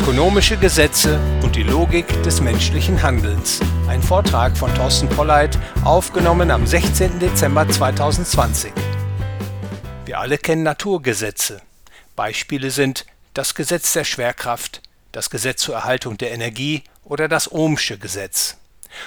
Ökonomische Gesetze und die Logik des menschlichen Handelns. Ein Vortrag von Thorsten Polleit, aufgenommen am 16. Dezember 2020. Wir alle kennen Naturgesetze. Beispiele sind das Gesetz der Schwerkraft, das Gesetz zur Erhaltung der Energie oder das Ohmsche Gesetz.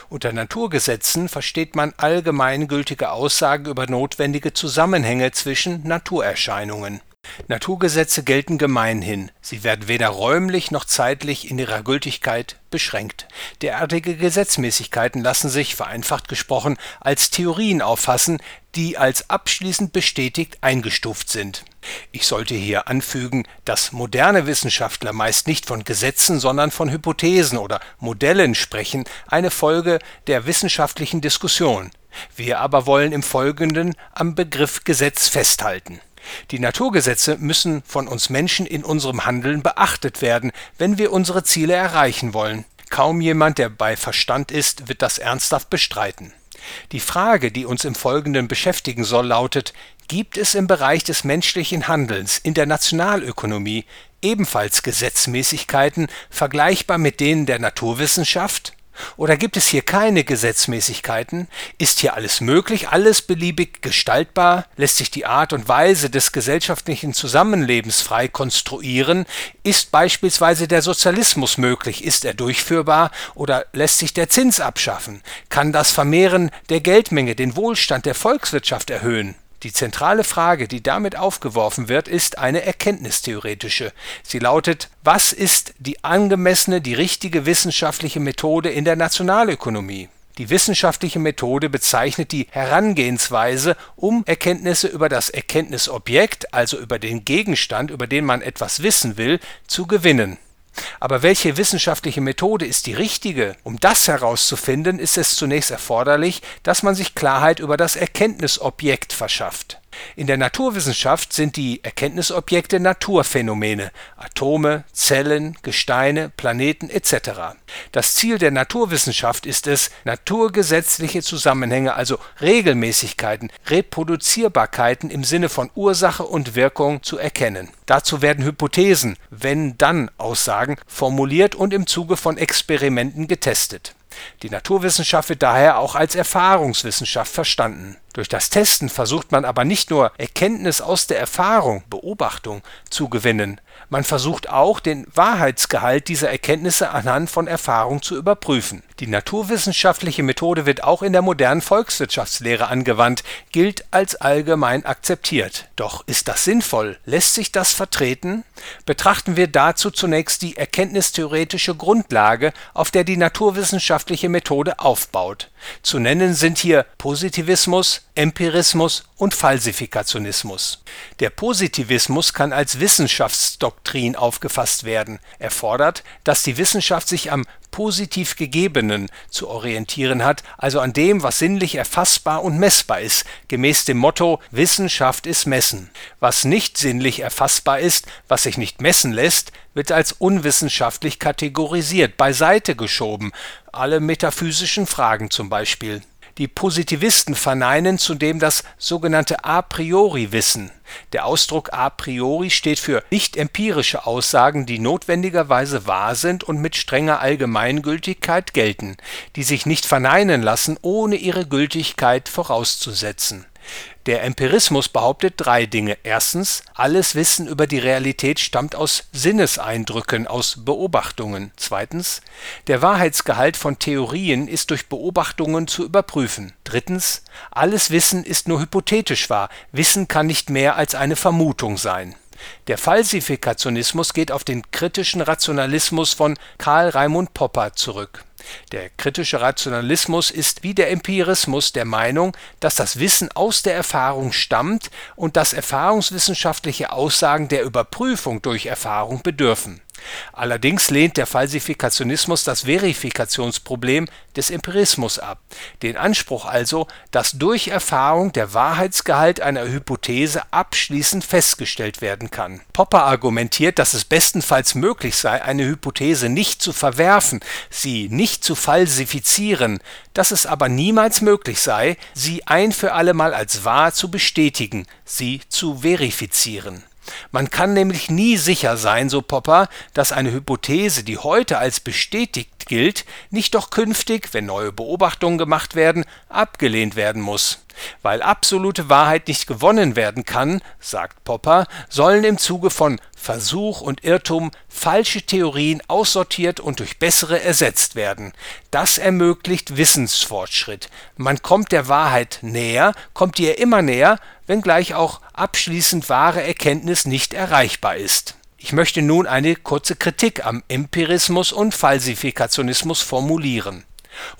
Unter Naturgesetzen versteht man allgemeingültige Aussagen über notwendige Zusammenhänge zwischen Naturerscheinungen. Naturgesetze gelten gemeinhin, sie werden weder räumlich noch zeitlich in ihrer Gültigkeit beschränkt. Derartige Gesetzmäßigkeiten lassen sich, vereinfacht gesprochen, als Theorien auffassen, die als abschließend bestätigt eingestuft sind. Ich sollte hier anfügen, dass moderne Wissenschaftler meist nicht von Gesetzen, sondern von Hypothesen oder Modellen sprechen, eine Folge der wissenschaftlichen Diskussion. Wir aber wollen im Folgenden am Begriff Gesetz festhalten die Naturgesetze müssen von uns Menschen in unserem Handeln beachtet werden, wenn wir unsere Ziele erreichen wollen. Kaum jemand, der bei Verstand ist, wird das ernsthaft bestreiten. Die Frage, die uns im Folgenden beschäftigen soll, lautet, gibt es im Bereich des menschlichen Handelns in der Nationalökonomie ebenfalls Gesetzmäßigkeiten vergleichbar mit denen der Naturwissenschaft? Oder gibt es hier keine Gesetzmäßigkeiten? Ist hier alles möglich, alles beliebig gestaltbar? Lässt sich die Art und Weise des gesellschaftlichen Zusammenlebens frei konstruieren? Ist beispielsweise der Sozialismus möglich? Ist er durchführbar? Oder lässt sich der Zins abschaffen? Kann das Vermehren der Geldmenge den Wohlstand der Volkswirtschaft erhöhen? Die zentrale Frage, die damit aufgeworfen wird, ist eine erkenntnistheoretische. Sie lautet, was ist die angemessene, die richtige wissenschaftliche Methode in der Nationalökonomie? Die wissenschaftliche Methode bezeichnet die Herangehensweise, um Erkenntnisse über das Erkenntnisobjekt, also über den Gegenstand, über den man etwas wissen will, zu gewinnen aber welche wissenschaftliche Methode ist die richtige? Um das herauszufinden, ist es zunächst erforderlich, dass man sich Klarheit über das Erkenntnisobjekt verschafft in der Naturwissenschaft sind die Erkenntnisobjekte Naturphänomene (Atome, Zellen, Gesteine, Planeten etc.). Das Ziel der Naturwissenschaft ist es, naturgesetzliche Zusammenhänge, also Regelmäßigkeiten, Reproduzierbarkeiten im Sinne von Ursache und Wirkung zu erkennen. Dazu werden Hypothesen Wenn-Dann-Aussagen formuliert und im Zuge von Experimenten getestet die Naturwissenschaft wird daher auch als Erfahrungswissenschaft verstanden. Durch das Testen versucht man aber nicht nur Erkenntnis aus der Erfahrung (Beobachtung) zu gewinnen, man versucht auch, den Wahrheitsgehalt dieser Erkenntnisse anhand von Erfahrung zu überprüfen. Die naturwissenschaftliche Methode wird auch in der modernen Volkswirtschaftslehre angewandt, gilt als allgemein akzeptiert. Doch ist das sinnvoll? Lässt sich das vertreten? Betrachten wir dazu zunächst die erkenntnistheoretische Grundlage, auf der die naturwissenschaftliche Methode aufbaut. Zu nennen sind hier Positivismus, Empirismus und Falsifikationismus. Der Positivismus kann als Wissenschaftsdoktrin aufgefasst werden. Er fordert, dass die Wissenschaft sich am positiv Gegebenen zu orientieren hat, also an dem, was sinnlich erfassbar und messbar ist, gemäß dem Motto Wissenschaft ist Messen. Was nicht sinnlich erfassbar ist, was sich nicht messen lässt, wird als unwissenschaftlich kategorisiert, beiseite geschoben, alle metaphysischen Fragen zum Beispiel. Die Positivisten verneinen zudem das sogenannte A-priori-Wissen. Der Ausdruck a priori steht für nicht-empirische Aussagen, die notwendigerweise wahr sind und mit strenger Allgemeingültigkeit gelten, die sich nicht verneinen lassen, ohne ihre Gültigkeit vorauszusetzen der Empirismus behauptet drei Dinge. Erstens, alles Wissen über die Realität stammt aus Sinneseindrücken, aus Beobachtungen. Zweitens, der Wahrheitsgehalt von Theorien ist durch Beobachtungen zu überprüfen. Drittens, alles Wissen ist nur hypothetisch wahr. Wissen kann nicht mehr als eine Vermutung sein. Der Falsifikationismus geht auf den kritischen Rationalismus von Karl Raimund Popper zurück der kritische Rationalismus ist wie der Empirismus der Meinung, dass das Wissen aus der Erfahrung stammt und dass erfahrungswissenschaftliche Aussagen der Überprüfung durch Erfahrung bedürfen Allerdings lehnt der Falsifikationismus das Verifikationsproblem des Empirismus ab, den Anspruch also, dass durch Erfahrung der Wahrheitsgehalt einer Hypothese abschließend festgestellt werden kann. Popper argumentiert, dass es bestenfalls möglich sei, eine Hypothese nicht zu verwerfen, sie nicht zu falsifizieren, dass es aber niemals möglich sei, sie ein für allemal als wahr zu bestätigen, sie zu verifizieren Man kann nämlich nie sicher sein, so Popper, dass eine Hypothese, die heute als bestätigt gilt, nicht doch künftig, wenn neue Beobachtungen gemacht werden, abgelehnt werden muss. Weil absolute Wahrheit nicht gewonnen werden kann, sagt Popper, sollen im Zuge von Versuch und Irrtum falsche Theorien aussortiert und durch bessere ersetzt werden. Das ermöglicht Wissensfortschritt. Man kommt der Wahrheit näher, kommt ihr immer näher, wenngleich auch abschließend wahre Erkenntnis nicht erreichbar ist. Ich möchte nun eine kurze Kritik am Empirismus und Falsifikationismus formulieren.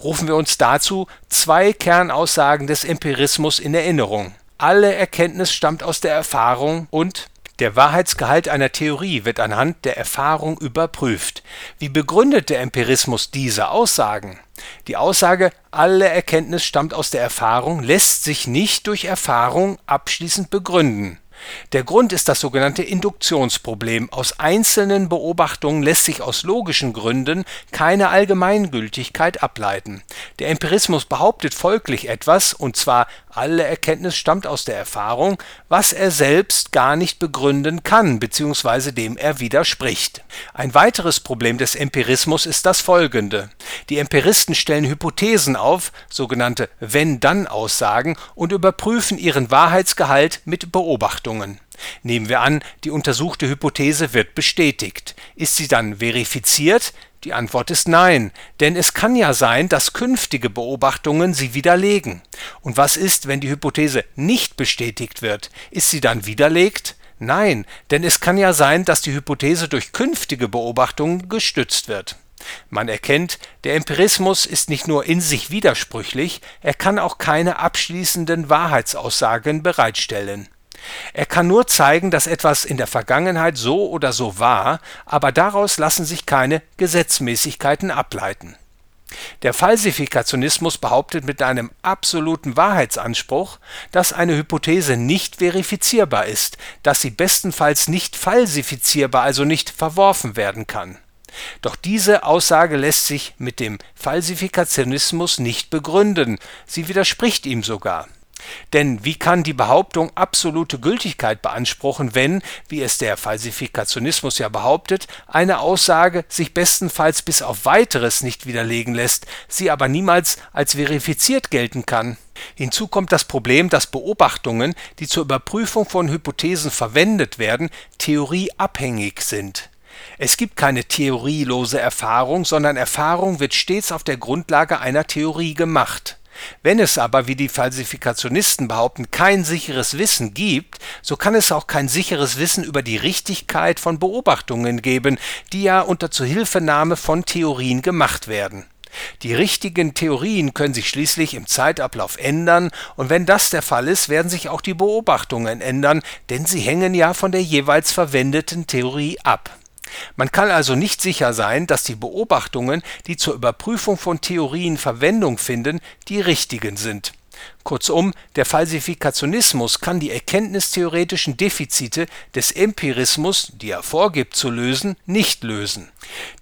Rufen wir uns dazu zwei Kernaussagen des Empirismus in Erinnerung. Alle Erkenntnis stammt aus der Erfahrung und der Wahrheitsgehalt einer Theorie wird anhand der Erfahrung überprüft. Wie begründet der Empirismus diese Aussagen? Die Aussage, alle Erkenntnis stammt aus der Erfahrung, lässt sich nicht durch Erfahrung abschließend begründen. Der Grund ist das sogenannte Induktionsproblem. Aus einzelnen Beobachtungen lässt sich aus logischen Gründen keine Allgemeingültigkeit ableiten. Der Empirismus behauptet folglich etwas, und zwar alle Erkenntnis stammt aus der Erfahrung, was er selbst gar nicht begründen kann bzw. dem er widerspricht. Ein weiteres Problem des Empirismus ist das folgende. Die Empiristen stellen Hypothesen auf, sogenannte Wenn-Dann-Aussagen, und überprüfen ihren Wahrheitsgehalt mit Beobachtungen. Nehmen wir an, die untersuchte Hypothese wird bestätigt. Ist sie dann verifiziert? Die Antwort ist nein, denn es kann ja sein, dass künftige Beobachtungen sie widerlegen. Und was ist, wenn die Hypothese nicht bestätigt wird? Ist sie dann widerlegt? Nein, denn es kann ja sein, dass die Hypothese durch künftige Beobachtungen gestützt wird. Man erkennt, der Empirismus ist nicht nur in sich widersprüchlich, er kann auch keine abschließenden Wahrheitsaussagen bereitstellen. Er kann nur zeigen, dass etwas in der Vergangenheit so oder so war, aber daraus lassen sich keine Gesetzmäßigkeiten ableiten. Der Falsifikationismus behauptet mit einem absoluten Wahrheitsanspruch, dass eine Hypothese nicht verifizierbar ist, dass sie bestenfalls nicht falsifizierbar, also nicht verworfen werden kann. Doch diese Aussage lässt sich mit dem Falsifikationismus nicht begründen, sie widerspricht ihm sogar. Denn wie kann die Behauptung absolute Gültigkeit beanspruchen, wenn, wie es der Falsifikationismus ja behauptet, eine Aussage sich bestenfalls bis auf weiteres nicht widerlegen lässt, sie aber niemals als verifiziert gelten kann? Hinzu kommt das Problem, dass Beobachtungen, die zur Überprüfung von Hypothesen verwendet werden, theorieabhängig sind. Es gibt keine theorielose Erfahrung, sondern Erfahrung wird stets auf der Grundlage einer Theorie gemacht. Wenn es aber, wie die Falsifikationisten behaupten, kein sicheres Wissen gibt, so kann es auch kein sicheres Wissen über die Richtigkeit von Beobachtungen geben, die ja unter Zuhilfenahme von Theorien gemacht werden. Die richtigen Theorien können sich schließlich im Zeitablauf ändern, und wenn das der Fall ist, werden sich auch die Beobachtungen ändern, denn sie hängen ja von der jeweils verwendeten Theorie ab. Man kann also nicht sicher sein, dass die Beobachtungen, die zur Überprüfung von Theorien Verwendung finden, die richtigen sind. Kurzum, der Falsifikationismus kann die erkenntnistheoretischen Defizite des Empirismus, die er vorgibt zu lösen, nicht lösen.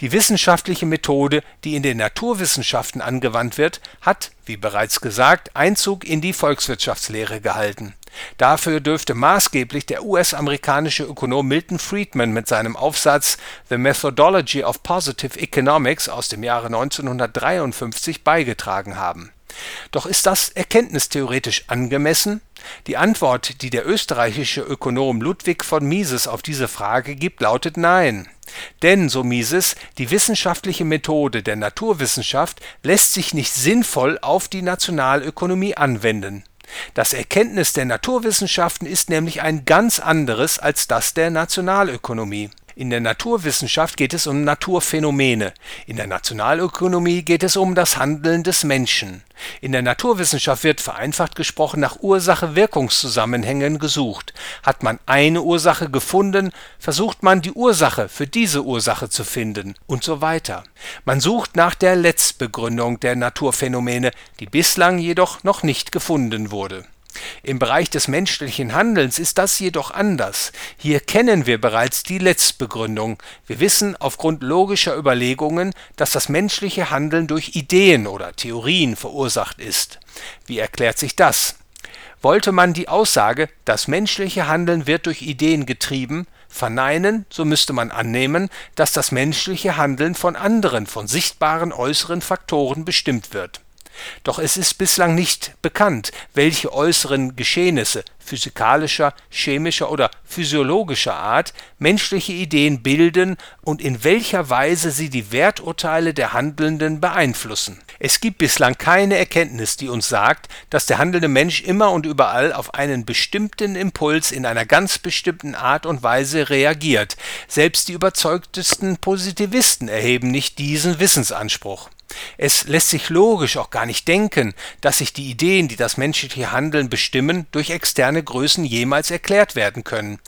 Die wissenschaftliche Methode, die in den Naturwissenschaften angewandt wird, hat, wie bereits gesagt, Einzug in die Volkswirtschaftslehre gehalten. Dafür dürfte maßgeblich der US-amerikanische Ökonom Milton Friedman mit seinem Aufsatz The Methodology of Positive Economics aus dem Jahre 1953 beigetragen haben. Doch ist das erkenntnistheoretisch angemessen? Die Antwort, die der österreichische Ökonom Ludwig von Mises auf diese Frage gibt, lautet Nein. Denn, so Mises, die wissenschaftliche Methode der Naturwissenschaft lässt sich nicht sinnvoll auf die Nationalökonomie anwenden das Erkenntnis der Naturwissenschaften ist nämlich ein ganz anderes als das der Nationalökonomie. In der Naturwissenschaft geht es um Naturphänomene, in der Nationalökonomie geht es um das Handeln des Menschen. In der Naturwissenschaft wird vereinfacht gesprochen nach Ursache-Wirkungszusammenhängen gesucht. Hat man eine Ursache gefunden, versucht man die Ursache für diese Ursache zu finden und so weiter. Man sucht nach der Letztbegründung der Naturphänomene, die bislang jedoch noch nicht gefunden wurde. Im Bereich des menschlichen Handelns ist das jedoch anders. Hier kennen wir bereits die Letztbegründung. Wir wissen aufgrund logischer Überlegungen, dass das menschliche Handeln durch Ideen oder Theorien verursacht ist. Wie erklärt sich das? Wollte man die Aussage, das menschliche Handeln wird durch Ideen getrieben, verneinen, so müsste man annehmen, dass das menschliche Handeln von anderen, von sichtbaren äußeren Faktoren bestimmt wird doch es ist bislang nicht bekannt, welche äußeren Geschehnisse physikalischer, chemischer oder physiologischer Art menschliche Ideen bilden und in welcher Weise sie die Werturteile der Handelnden beeinflussen. Es gibt bislang keine Erkenntnis, die uns sagt, dass der handelnde Mensch immer und überall auf einen bestimmten Impuls in einer ganz bestimmten Art und Weise reagiert. Selbst die überzeugtesten Positivisten erheben nicht diesen Wissensanspruch. Es lässt sich logisch auch gar nicht denken, dass sich die Ideen, die das menschliche Handeln bestimmen, durch externe Größen jemals erklärt werden können.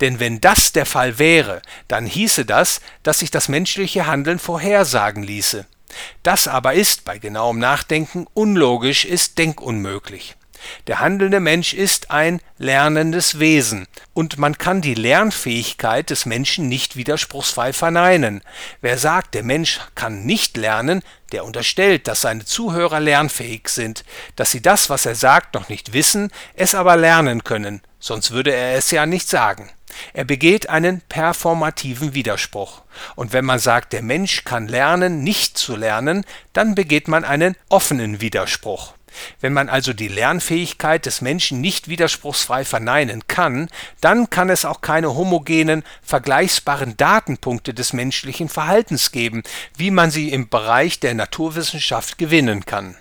Denn wenn das der Fall wäre, dann hieße das, dass sich das menschliche Handeln vorhersagen ließe. Das aber ist bei genauem Nachdenken unlogisch, ist denkunmöglich. Der handelnde Mensch ist ein lernendes Wesen, und man kann die Lernfähigkeit des Menschen nicht widerspruchsfrei verneinen. Wer sagt, der Mensch kann nicht lernen, der unterstellt, dass seine Zuhörer lernfähig sind, dass sie das, was er sagt, noch nicht wissen, es aber lernen können, sonst würde er es ja nicht sagen. Er begeht einen performativen Widerspruch. Und wenn man sagt, der Mensch kann lernen, nicht zu lernen, dann begeht man einen offenen Widerspruch. Wenn man also die Lernfähigkeit des Menschen nicht widerspruchsfrei verneinen kann, dann kann es auch keine homogenen, vergleichbaren Datenpunkte des menschlichen Verhaltens geben, wie man sie im Bereich der Naturwissenschaft gewinnen kann.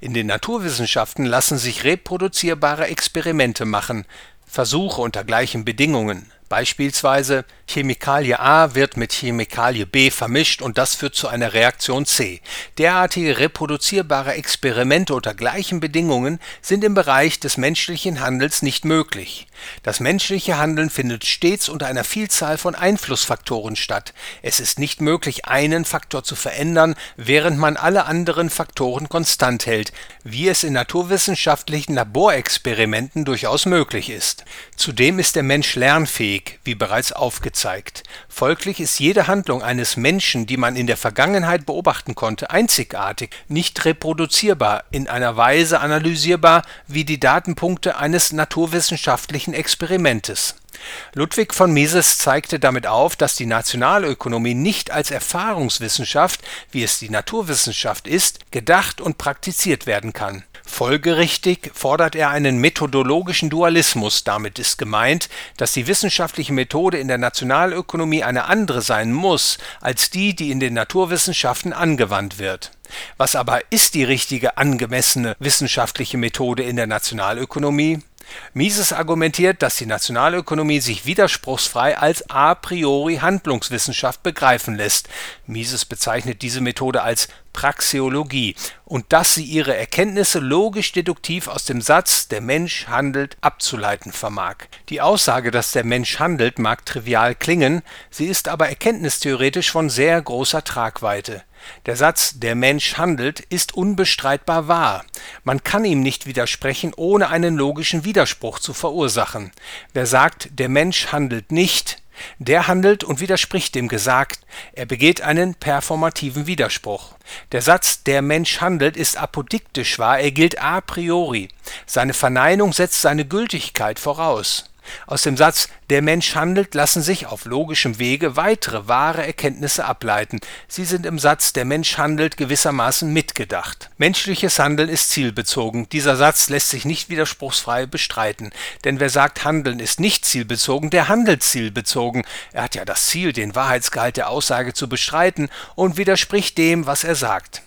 In den Naturwissenschaften lassen sich reproduzierbare Experimente machen, Versuche unter gleichen Bedingungen Beispielsweise Chemikalie A wird mit Chemikalie B vermischt und das führt zu einer Reaktion C. Derartige reproduzierbare Experimente unter gleichen Bedingungen sind im Bereich des menschlichen Handels nicht möglich. Das menschliche Handeln findet stets unter einer Vielzahl von Einflussfaktoren statt. Es ist nicht möglich, einen Faktor zu verändern, während man alle anderen Faktoren konstant hält, wie es in naturwissenschaftlichen Laborexperimenten durchaus möglich ist. Zudem ist der Mensch lernfähig Weg, wie bereits aufgezeigt. Folglich ist jede Handlung eines Menschen, die man in der Vergangenheit beobachten konnte, einzigartig, nicht reproduzierbar, in einer Weise analysierbar wie die Datenpunkte eines naturwissenschaftlichen Experimentes. Ludwig von Mises zeigte damit auf, dass die Nationalökonomie nicht als Erfahrungswissenschaft, wie es die Naturwissenschaft ist, gedacht und praktiziert werden kann Folgerichtig fordert er einen methodologischen Dualismus, damit ist gemeint, dass die wissenschaftliche Methode in der Nationalökonomie eine andere sein muss als die, die in den Naturwissenschaften angewandt wird. Was aber ist die richtige angemessene wissenschaftliche Methode in der Nationalökonomie Mises argumentiert, dass die Nationalökonomie sich widerspruchsfrei als a priori Handlungswissenschaft begreifen lässt. Mises bezeichnet diese Methode als Praxeologie und dass sie ihre Erkenntnisse logisch-deduktiv aus dem Satz Der Mensch handelt abzuleiten vermag. Die Aussage, dass der Mensch handelt, mag trivial klingen, sie ist aber erkenntnistheoretisch von sehr großer Tragweite. Der Satz Der Mensch handelt ist unbestreitbar wahr. Man kann ihm nicht widersprechen, ohne einen logischen Widerspruch zu verursachen. Wer sagt Der Mensch handelt nicht, der handelt und widerspricht dem Gesagt, er begeht einen performativen Widerspruch. Der Satz Der Mensch handelt ist apodiktisch wahr, er gilt a priori. Seine Verneinung setzt seine Gültigkeit voraus aus dem Satz Der Mensch handelt lassen sich auf logischem Wege weitere wahre Erkenntnisse ableiten. Sie sind im Satz Der Mensch handelt gewissermaßen mitgedacht. Menschliches Handeln ist zielbezogen. Dieser Satz lässt sich nicht widerspruchsfrei bestreiten. Denn wer sagt, Handeln ist nicht zielbezogen, der handelt zielbezogen. Er hat ja das Ziel, den Wahrheitsgehalt der Aussage zu bestreiten und widerspricht dem, was er sagt.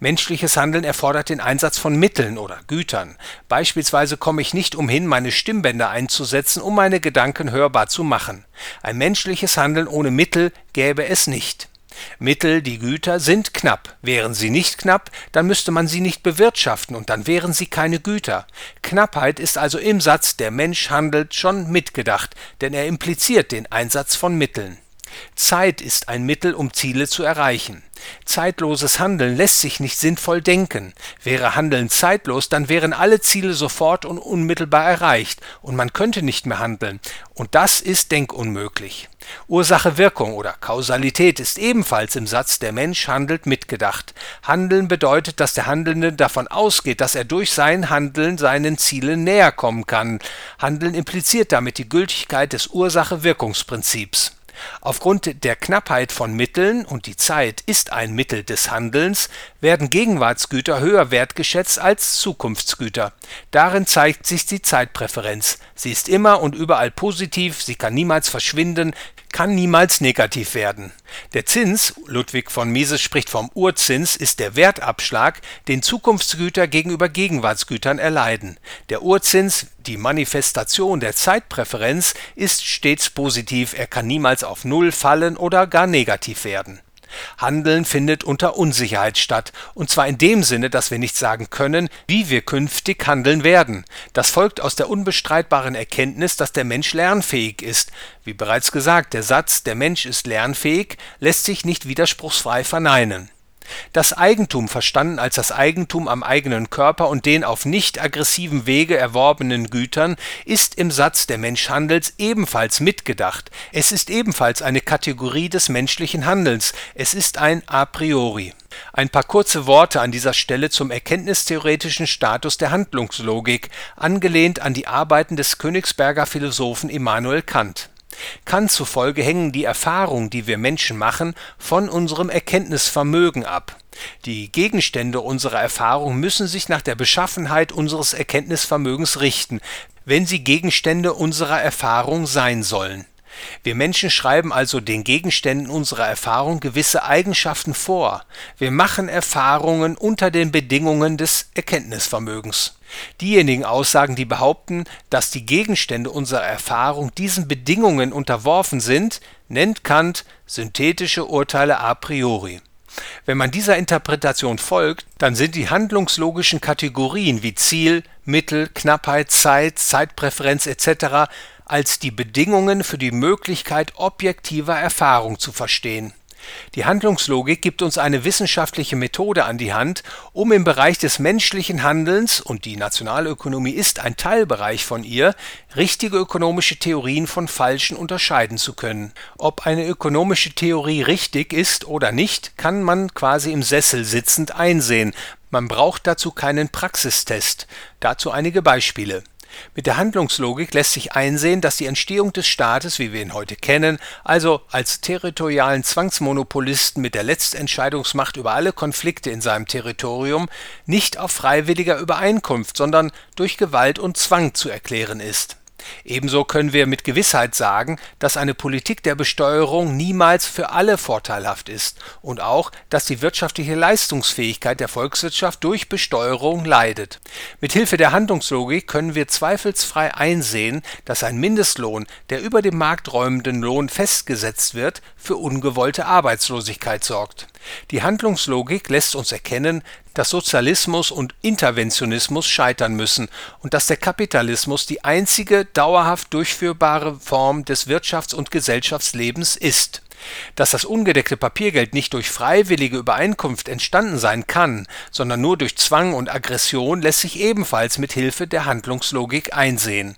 Menschliches Handeln erfordert den Einsatz von Mitteln oder Gütern. Beispielsweise komme ich nicht umhin, meine Stimmbänder einzusetzen, um meine Gedanken hörbar zu machen. Ein menschliches Handeln ohne Mittel gäbe es nicht. Mittel, die Güter, sind knapp. Wären sie nicht knapp, dann müsste man sie nicht bewirtschaften und dann wären sie keine Güter. Knappheit ist also im Satz der Mensch handelt schon mitgedacht, denn er impliziert den Einsatz von Mitteln. Zeit ist ein Mittel, um Ziele zu erreichen. Zeitloses Handeln lässt sich nicht sinnvoll denken. Wäre Handeln zeitlos, dann wären alle Ziele sofort und unmittelbar erreicht und man könnte nicht mehr handeln. Und das ist denkunmöglich. Ursache-Wirkung oder Kausalität ist ebenfalls im Satz Der Mensch handelt mitgedacht. Handeln bedeutet, dass der Handelnde davon ausgeht, dass er durch sein Handeln seinen Zielen näher kommen kann. Handeln impliziert damit die Gültigkeit des Ursache-Wirkungsprinzips. Aufgrund der Knappheit von Mitteln und die Zeit ist ein Mittel des Handelns, werden Gegenwartsgüter höher wertgeschätzt als Zukunftsgüter. Darin zeigt sich die Zeitpräferenz. Sie ist immer und überall positiv, sie kann niemals verschwinden, kann niemals negativ werden. Der Zins, Ludwig von Mises spricht vom Urzins, ist der Wertabschlag, den Zukunftsgüter gegenüber Gegenwartsgütern erleiden. Der Urzins, die Manifestation der Zeitpräferenz, ist stets positiv, er kann niemals auf Null fallen oder gar negativ werden. Handeln findet unter Unsicherheit statt, und zwar in dem Sinne, dass wir nicht sagen können, wie wir künftig handeln werden. Das folgt aus der unbestreitbaren Erkenntnis, dass der Mensch lernfähig ist. Wie bereits gesagt, der Satz Der Mensch ist lernfähig lässt sich nicht widerspruchsfrei verneinen das Eigentum verstanden als das Eigentum am eigenen Körper und den auf nicht aggressivem Wege erworbenen Gütern ist im Satz Der Mensch handelt ebenfalls mitgedacht. Es ist ebenfalls eine Kategorie des menschlichen Handelns. Es ist ein a priori. Ein paar kurze Worte an dieser Stelle zum erkenntnistheoretischen Status der Handlungslogik, angelehnt an die Arbeiten des Königsberger Philosophen Immanuel Kant Kant zufolge hängen die Erfahrungen, die wir Menschen machen, von unserem Erkenntnisvermögen ab. Die Gegenstände unserer Erfahrung müssen sich nach der Beschaffenheit unseres Erkenntnisvermögens richten, wenn sie Gegenstände unserer Erfahrung sein sollen wir Menschen schreiben also den Gegenständen unserer Erfahrung gewisse Eigenschaften vor. Wir machen Erfahrungen unter den Bedingungen des Erkenntnisvermögens. Diejenigen Aussagen, die behaupten, dass die Gegenstände unserer Erfahrung diesen Bedingungen unterworfen sind, nennt Kant synthetische Urteile a priori. Wenn man dieser Interpretation folgt, dann sind die handlungslogischen Kategorien wie Ziel, Mittel, Knappheit, Zeit, Zeitpräferenz etc als die Bedingungen für die Möglichkeit objektiver Erfahrung zu verstehen. Die Handlungslogik gibt uns eine wissenschaftliche Methode an die Hand, um im Bereich des menschlichen Handelns, und die Nationalökonomie ist ein Teilbereich von ihr, richtige ökonomische Theorien von falschen unterscheiden zu können. Ob eine ökonomische Theorie richtig ist oder nicht, kann man quasi im Sessel sitzend einsehen. Man braucht dazu keinen Praxistest. Dazu einige Beispiele mit der Handlungslogik lässt sich einsehen, dass die Entstehung des Staates, wie wir ihn heute kennen, also als territorialen Zwangsmonopolisten mit der Letztentscheidungsmacht über alle Konflikte in seinem Territorium, nicht auf freiwilliger Übereinkunft, sondern durch Gewalt und Zwang zu erklären ist Ebenso können wir mit Gewissheit sagen, dass eine Politik der Besteuerung niemals für alle vorteilhaft ist und auch, dass die wirtschaftliche Leistungsfähigkeit der Volkswirtschaft durch Besteuerung leidet. Mit Hilfe der Handlungslogik können wir zweifelsfrei einsehen, dass ein Mindestlohn, der über dem markträumenden Lohn festgesetzt wird, für ungewollte Arbeitslosigkeit sorgt. Die Handlungslogik lässt uns erkennen, dass Sozialismus und Interventionismus scheitern müssen und dass der Kapitalismus die einzige dauerhaft durchführbare Form des Wirtschafts und Gesellschaftslebens ist dass das ungedeckte Papiergeld nicht durch freiwillige Übereinkunft entstanden sein kann, sondern nur durch Zwang und Aggression, lässt sich ebenfalls mit Hilfe der Handlungslogik einsehen.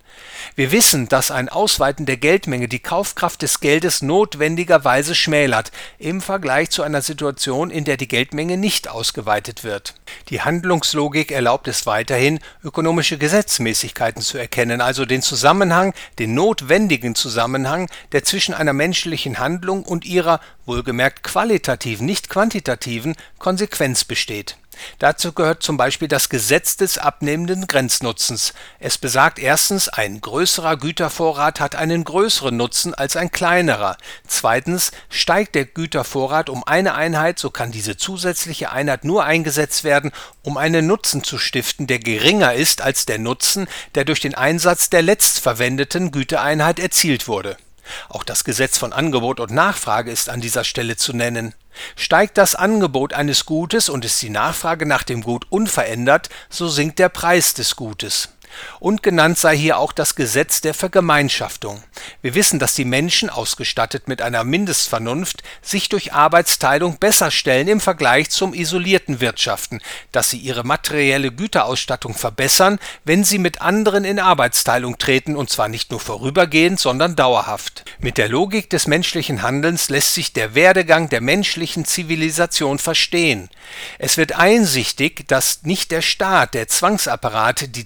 Wir wissen, dass ein Ausweiten der Geldmenge die Kaufkraft des Geldes notwendigerweise schmälert, im Vergleich zu einer Situation, in der die Geldmenge nicht ausgeweitet wird. Die Handlungslogik erlaubt es weiterhin, ökonomische Gesetzmäßigkeiten zu erkennen, also den Zusammenhang, den notwendigen Zusammenhang, der zwischen einer menschlichen Handlung und ihrer wohlgemerkt qualitativen, nicht quantitativen Konsequenz besteht. Dazu gehört zum Beispiel das Gesetz des abnehmenden Grenznutzens. Es besagt erstens, ein größerer Gütervorrat hat einen größeren Nutzen als ein kleinerer. Zweitens, steigt der Gütervorrat um eine Einheit, so kann diese zusätzliche Einheit nur eingesetzt werden, um einen Nutzen zu stiften, der geringer ist als der Nutzen, der durch den Einsatz der letztverwendeten Gütereinheit erzielt wurde auch das Gesetz von Angebot und Nachfrage ist an dieser Stelle zu nennen. Steigt das Angebot eines Gutes und ist die Nachfrage nach dem Gut unverändert, so sinkt der Preis des Gutes. Und genannt sei hier auch das Gesetz der Vergemeinschaftung. Wir wissen, dass die Menschen, ausgestattet mit einer Mindestvernunft, sich durch Arbeitsteilung besser stellen im Vergleich zum isolierten Wirtschaften, dass sie ihre materielle Güterausstattung verbessern, wenn sie mit anderen in Arbeitsteilung treten, und zwar nicht nur vorübergehend, sondern dauerhaft. Mit der Logik des menschlichen Handelns lässt sich der Werdegang der menschlichen Zivilisation verstehen. Es wird einsichtig, dass nicht der Staat, der Zwangsapparate die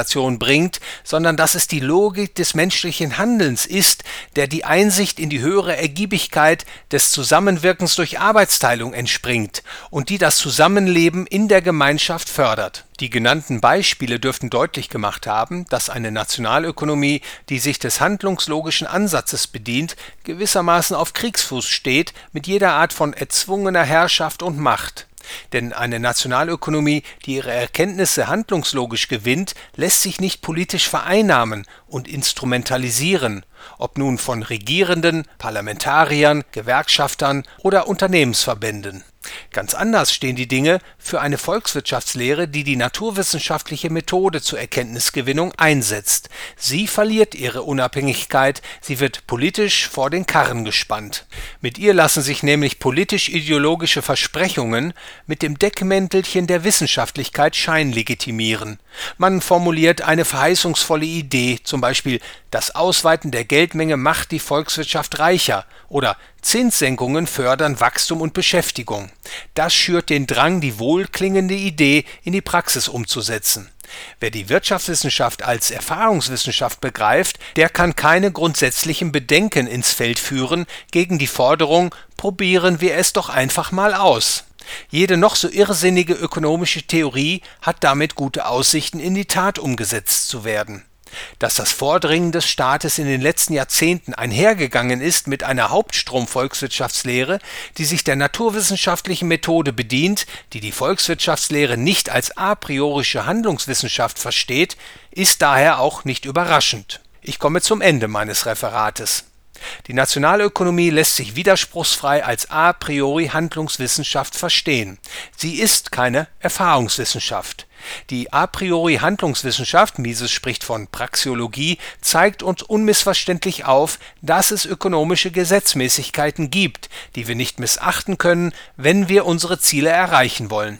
Zivilisation bringt, sondern dass es die Logik des menschlichen Handelns ist, der die Einsicht in die höhere Ergiebigkeit des Zusammenwirkens durch Arbeitsteilung entspringt und die das Zusammenleben in der Gemeinschaft fördert. Die genannten Beispiele dürften deutlich gemacht haben, dass eine Nationalökonomie, die sich des handlungslogischen Ansatzes bedient, gewissermaßen auf Kriegsfuß steht mit jeder Art von erzwungener Herrschaft und Macht denn eine Nationalökonomie, die ihre Erkenntnisse handlungslogisch gewinnt, lässt sich nicht politisch vereinnahmen und instrumentalisieren, ob nun von Regierenden, Parlamentariern, Gewerkschaftern oder Unternehmensverbänden Ganz anders stehen die Dinge für eine Volkswirtschaftslehre, die die naturwissenschaftliche Methode zur Erkenntnisgewinnung einsetzt. Sie verliert ihre Unabhängigkeit, sie wird politisch vor den Karren gespannt. Mit ihr lassen sich nämlich politisch-ideologische Versprechungen mit dem Deckmäntelchen der Wissenschaftlichkeit scheinlegitimieren. Man formuliert eine verheißungsvolle Idee, zum Beispiel das Ausweiten der Geldmenge macht die Volkswirtschaft reicher oder Zinssenkungen fördern Wachstum und Beschäftigung. Das schürt den Drang, die wohlklingende Idee in die Praxis umzusetzen. Wer die Wirtschaftswissenschaft als Erfahrungswissenschaft begreift, der kann keine grundsätzlichen Bedenken ins Feld führen gegen die Forderung, probieren wir es doch einfach mal aus. Jede noch so irrsinnige ökonomische Theorie hat damit gute Aussichten, in die Tat umgesetzt zu werden. Dass das Vordringen des Staates in den letzten Jahrzehnten einhergegangen ist mit einer Hauptstrom-Volkswirtschaftslehre, die sich der naturwissenschaftlichen Methode bedient, die die Volkswirtschaftslehre nicht als a priorische Handlungswissenschaft versteht, ist daher auch nicht überraschend. Ich komme zum Ende meines Referates die Nationalökonomie lässt sich widerspruchsfrei als a priori Handlungswissenschaft verstehen. Sie ist keine Erfahrungswissenschaft. Die a priori Handlungswissenschaft, Mises spricht von Praxiologie, zeigt uns unmissverständlich auf, dass es ökonomische Gesetzmäßigkeiten gibt, die wir nicht missachten können, wenn wir unsere Ziele erreichen wollen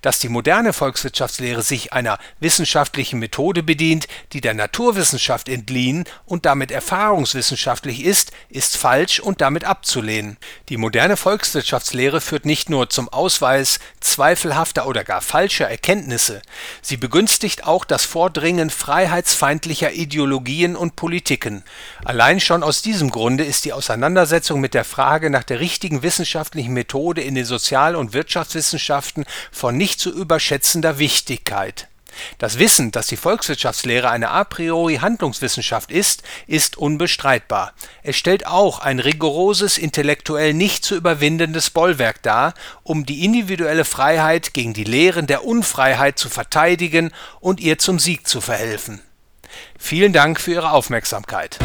dass die moderne Volkswirtschaftslehre sich einer wissenschaftlichen Methode bedient, die der Naturwissenschaft entliehen und damit erfahrungswissenschaftlich ist, ist falsch und damit abzulehnen. Die moderne Volkswirtschaftslehre führt nicht nur zum Ausweis zweifelhafter oder gar falscher Erkenntnisse, sie begünstigt auch das Vordringen freiheitsfeindlicher Ideologien und Politiken. Allein schon aus diesem Grunde ist die Auseinandersetzung mit der Frage nach der richtigen wissenschaftlichen Methode in den Sozial- und Wirtschaftswissenschaften von von nicht zu überschätzender Wichtigkeit. Das Wissen, dass die Volkswirtschaftslehre eine a priori Handlungswissenschaft ist, ist unbestreitbar. Es stellt auch ein rigoroses, intellektuell nicht zu überwindendes Bollwerk dar, um die individuelle Freiheit gegen die Lehren der Unfreiheit zu verteidigen und ihr zum Sieg zu verhelfen. Vielen Dank für Ihre Aufmerksamkeit.